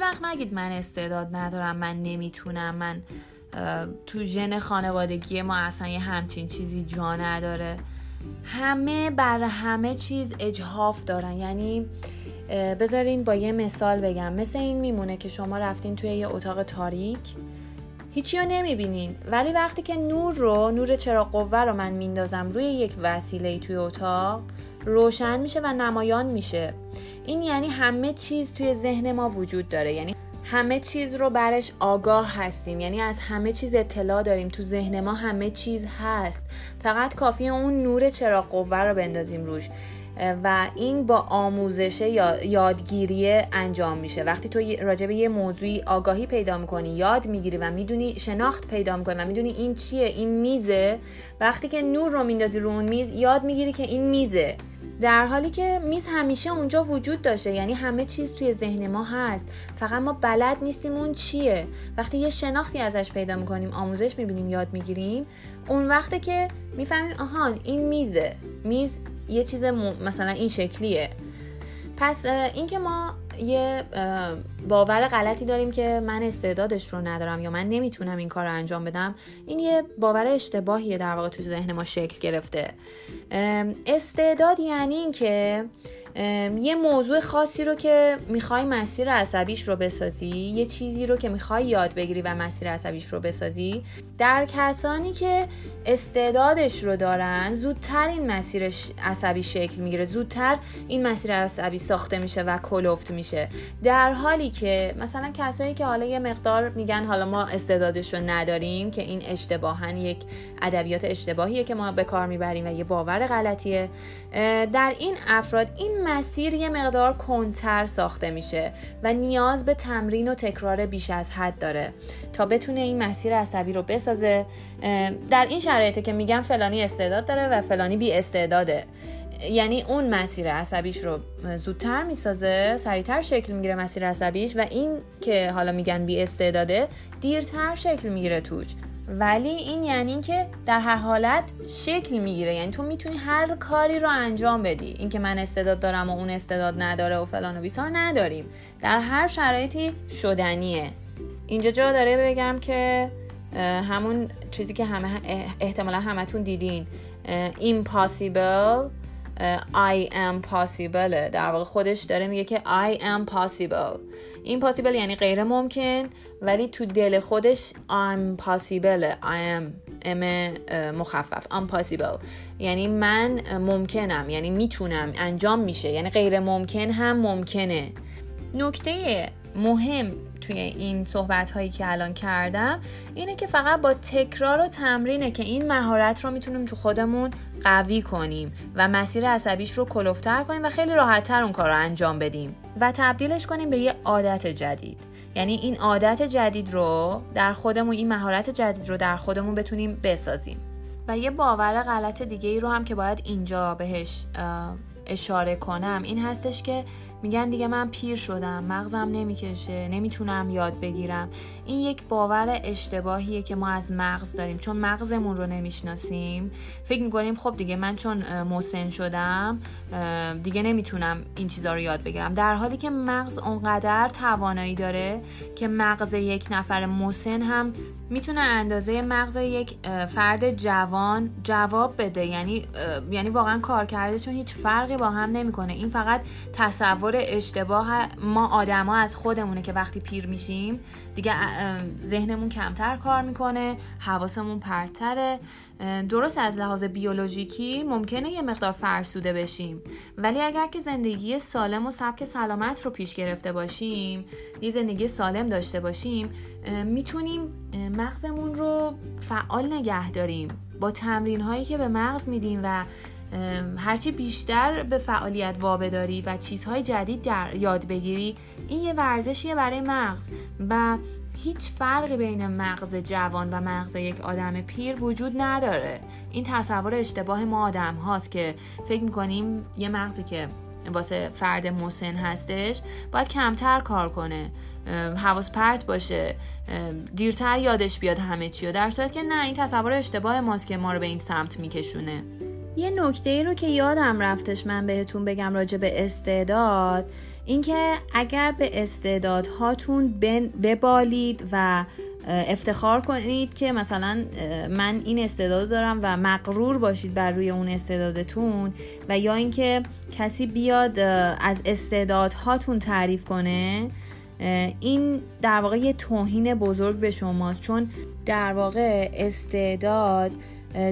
وقت نگید من استعداد ندارم من نمی‌تونم. من تو ژن خانوادگی ما اصلا یه همچین چیزی جا نداره. همه بر همه چیز اجهاف دارن. یعنی بذارین با یه مثال بگم. مثل این میمونه که شما رفتین توی یه اتاق تاریک هیچی رو نمی‌بینین. ولی وقتی که نور رو نور چراغ قوه رو من میندازم روی یک وسیله توی اتاق روشن میشه و نمایان میشه. این یعنی همه چیز توی ذهن ما وجود داره. یعنی همه چیز رو برش آگاه هستیم. یعنی از همه چیز اطلاع داریم. تو ذهن ما همه چیز هست. فقط کافی اون نور چراغ قوه رو بندازیم روش. و این با آموزش یا یادگیری انجام میشه. وقتی تو راجع به یه موضوعی آگاهی پیدا می‌کنی یاد می‌گیری و می‌دونی شناخت پیدا می‌کنی و می‌دونی این چیه این میزه وقتی که نور رو میندازی رو اون میز یاد می‌گیری که این میزه. در حالی که میز همیشه اونجا وجود داشته یعنی همه چیز توی ذهن ما هست. فقط ما بلد نیستیم اون چیه. وقتی یه شناختی ازش پیدا می‌کنیم آموزش می‌بینیم یاد می‌گیریم اون وقته که می‌فهمیم آهان این میزه. میز یه چیز مثلا این شکلیه. پس اینکه ما یه باور غلطی داریم که من استعدادش رو ندارم یا من نمی‌تونم این کار رو انجام بدم این یه باور اشتباهیه در واقع تو ذهن ما شکل گرفته. استعداد یعنی اینکه یه موضوع خاصی رو که می‌خوای مسیر عصبیش رو بسازی یه چیزی رو که می‌خوای یاد بگیری و مسیر عصبیش رو بسازی در کسانی که استعدادش رو دارن زودتر این مسیر عصبی شکل می‌گیره زودتر این مسیر عصبی ساخته میشه و کلفت میشه. در حالی که مثلا کسایی که حالا یه مقدار میگن حالا ما استعدادش رو نداریم که این اشتباهن یک ادبیات اشتباهیه که ما به کار می‌بریم و یه باور غلطیه. در این افراد این مسیر یه مقدار کنتر ساخته میشه و نیاز به تمرین و تکرار بیش از حد داره تا بتونه این مسیر عصبی رو بسازه. در این شرایطه که میگم فلانی استعداد داره و فلانی بی استعداده. یعنی اون مسیر عصبیش رو زودتر می‌سازه سریعتر شکل می‌گیره مسیر عصبیش و این که حالا میگن بی استعداده دیرتر شکل می‌گیره توش. ولی این یعنی که در هر حالت شکل می‌گیره. یعنی تو می‌تونی هر کاری رو انجام بدی. اینکه من استعداد دارم و اون استعداد نداره و فلان و بیسار نداریم. در هر شرایطی شدنیه. اینجا جا داره بگم که همون چیزی که همه احتمالا همتون دیدین. impossible I am possible. در واقع خودش داره میگه که I am possible. impossible یعنی غیر ممکن ولی تو دل خودش I'm possible. I am ام مخفف. I'm possible. یعنی من ممکنم یعنی می‌تونم انجام میشه. یعنی غیر ممکن هم ممکنه. نکته مهم توی این صحبت هایی که الان کردم اینه که فقط با تکرار و تمرینه که این مهارت رو می‌تونیم تو خودمون قوی کنیم و مسیر عصبیش رو کلوفتر کنیم و خیلی راحتتر اون کار رو انجام بدیم و تبدیلش کنیم به یه عادت جدید. یعنی این عادت جدید رو در خودمون این مهارت جدید رو در خودمون بتونیم بسازیم. و یه باور غلط دیگه ای رو هم که باید اینجا بهش اشاره کنم این هستش که میگن دیگه من پیر شدم مغزم نمی‌کشه نمی‌تونم یاد بگیرم. این یک باور اشتباهیه که ما از مغز داریم. چون مغزمون رو نمی‌شناسیم. فکر می‌کنیم خب دیگه من چون مسن شدم دیگه نمی‌تونم این چیزا رو یاد بگیرم. در حالی که مغز اونقدر توانایی داره که مغز یک نفر مسن هم می‌تونه اندازه مغز یک فرد جوان جواب بده. یعنی یعنی واقعا کار کرده چون هیچ فرقی با هم نمی‌کنه. این فقط تصور اشتباه ما آدما از خودمونه که وقتی پیر میشیم دیگه ذهنمون کمتر کار می‌کنه حواسمون پرتره. درست از لحاظ بیولوژیکی ممکنه یه مقدار فرسوده بشیم. ولی اگر که زندگی سالم و سبک سلامت رو پیش گرفته باشیم یه زندگی سالم داشته باشیم می‌تونیم مغزمون رو فعال نگه داریم. با تمرین هایی که به مغز میدیم و هرچی بیشتر به فعالیت وابداری و چیزهای جدید در یاد بگیری این یه ورزشیه برای مغز و هیچ فرقی بین مغز جوان و مغز یک آدم پیر وجود نداره. این تصور اشتباه ما آدم هاست که فکر می‌کنیم یه مغزی که واسه فرد مسن هستش باید کمتر کار کنه حواس پرت باشه دیرتر یادش بیاد همه چی و در صورت که نه این تصور اشتباه ماست که ما رو به این سمت میکشونه. یه نکته ای رو که یادم رفتش من بهتون بگم راجع به استعداد اینکه اگر به استعدادهاتون ببالید و افتخار کنید که مثلا من این استعداد دارم و مقرور باشید بر روی اون استعدادتون و یا اینکه کسی بیاد از استعدادهاتون تعریف کنه این در واقع یه توهین بزرگ به شماست. چون در واقع استعداد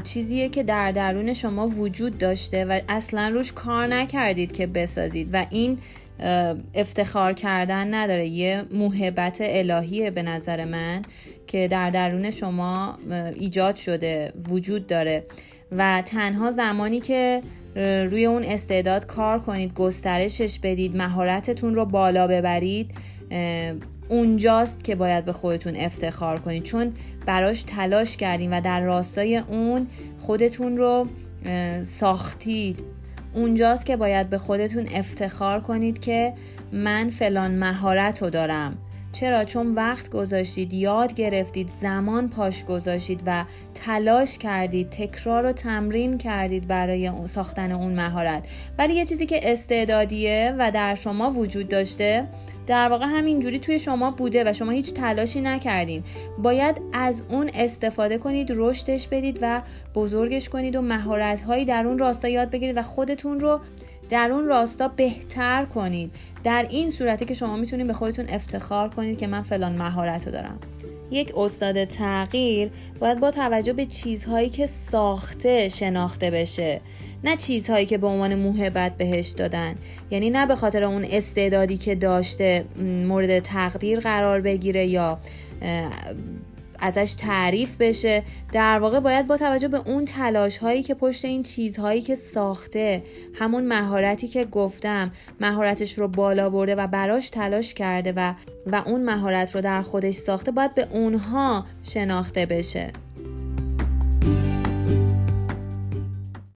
چیزیه که در درون شما وجود داشته و اصلا روش کار نکردید که بسازید و این افتخار کردن نداره. یه محبت الهیه به نظر من که در درون شما ایجاد شده وجود داره و تنها زمانی که روی اون استعداد کار کنید گسترشش بدید مهارتتون رو بالا ببرید اونجاست که باید به خودتون افتخار کنید. چون براش تلاش کردین و در راستای اون خودتون رو ساختید. اونجاست که باید به خودتون افتخار کنید که من فلان مهارت رو دارم. چرا؟ چون وقت گذاشتید یاد گرفتید زمان پاش گذاشتید و تلاش کردید تکرار و تمرین کردید برای ساختن اون مهارت. ولی یه چیزی که استعدادیه و در شما وجود داشته در واقع همینجوری توی شما بوده و شما هیچ تلاشی نکردین. باید از اون استفاده کنید رشدش بدید و بزرگش کنید و مهارت هایی در اون راستا یاد بگیرید و خودتون رو در اون راستا بهتر کنید. در این صورته که شما می‌تونید به خودتون افتخار کنید که من فلان مهارت رو دارم. یک استاد تغییر باید با توجه به چیزهایی که ساخته شناخته بشه. نه چیزهایی که به عنوان موهبت بهش دادن. یعنی نه به خاطر اون استعدادی که داشته مورد تقدیر قرار بگیره یا ازش تعریف بشه. در واقع باید با توجه به اون تلاش هایی که پشت این چیزهایی که ساخته همون مهارتی که گفتم مهارتش رو بالا برده و براش تلاش کرده و و اون مهارت رو در خودش ساخته باید به اونها شناخته بشه.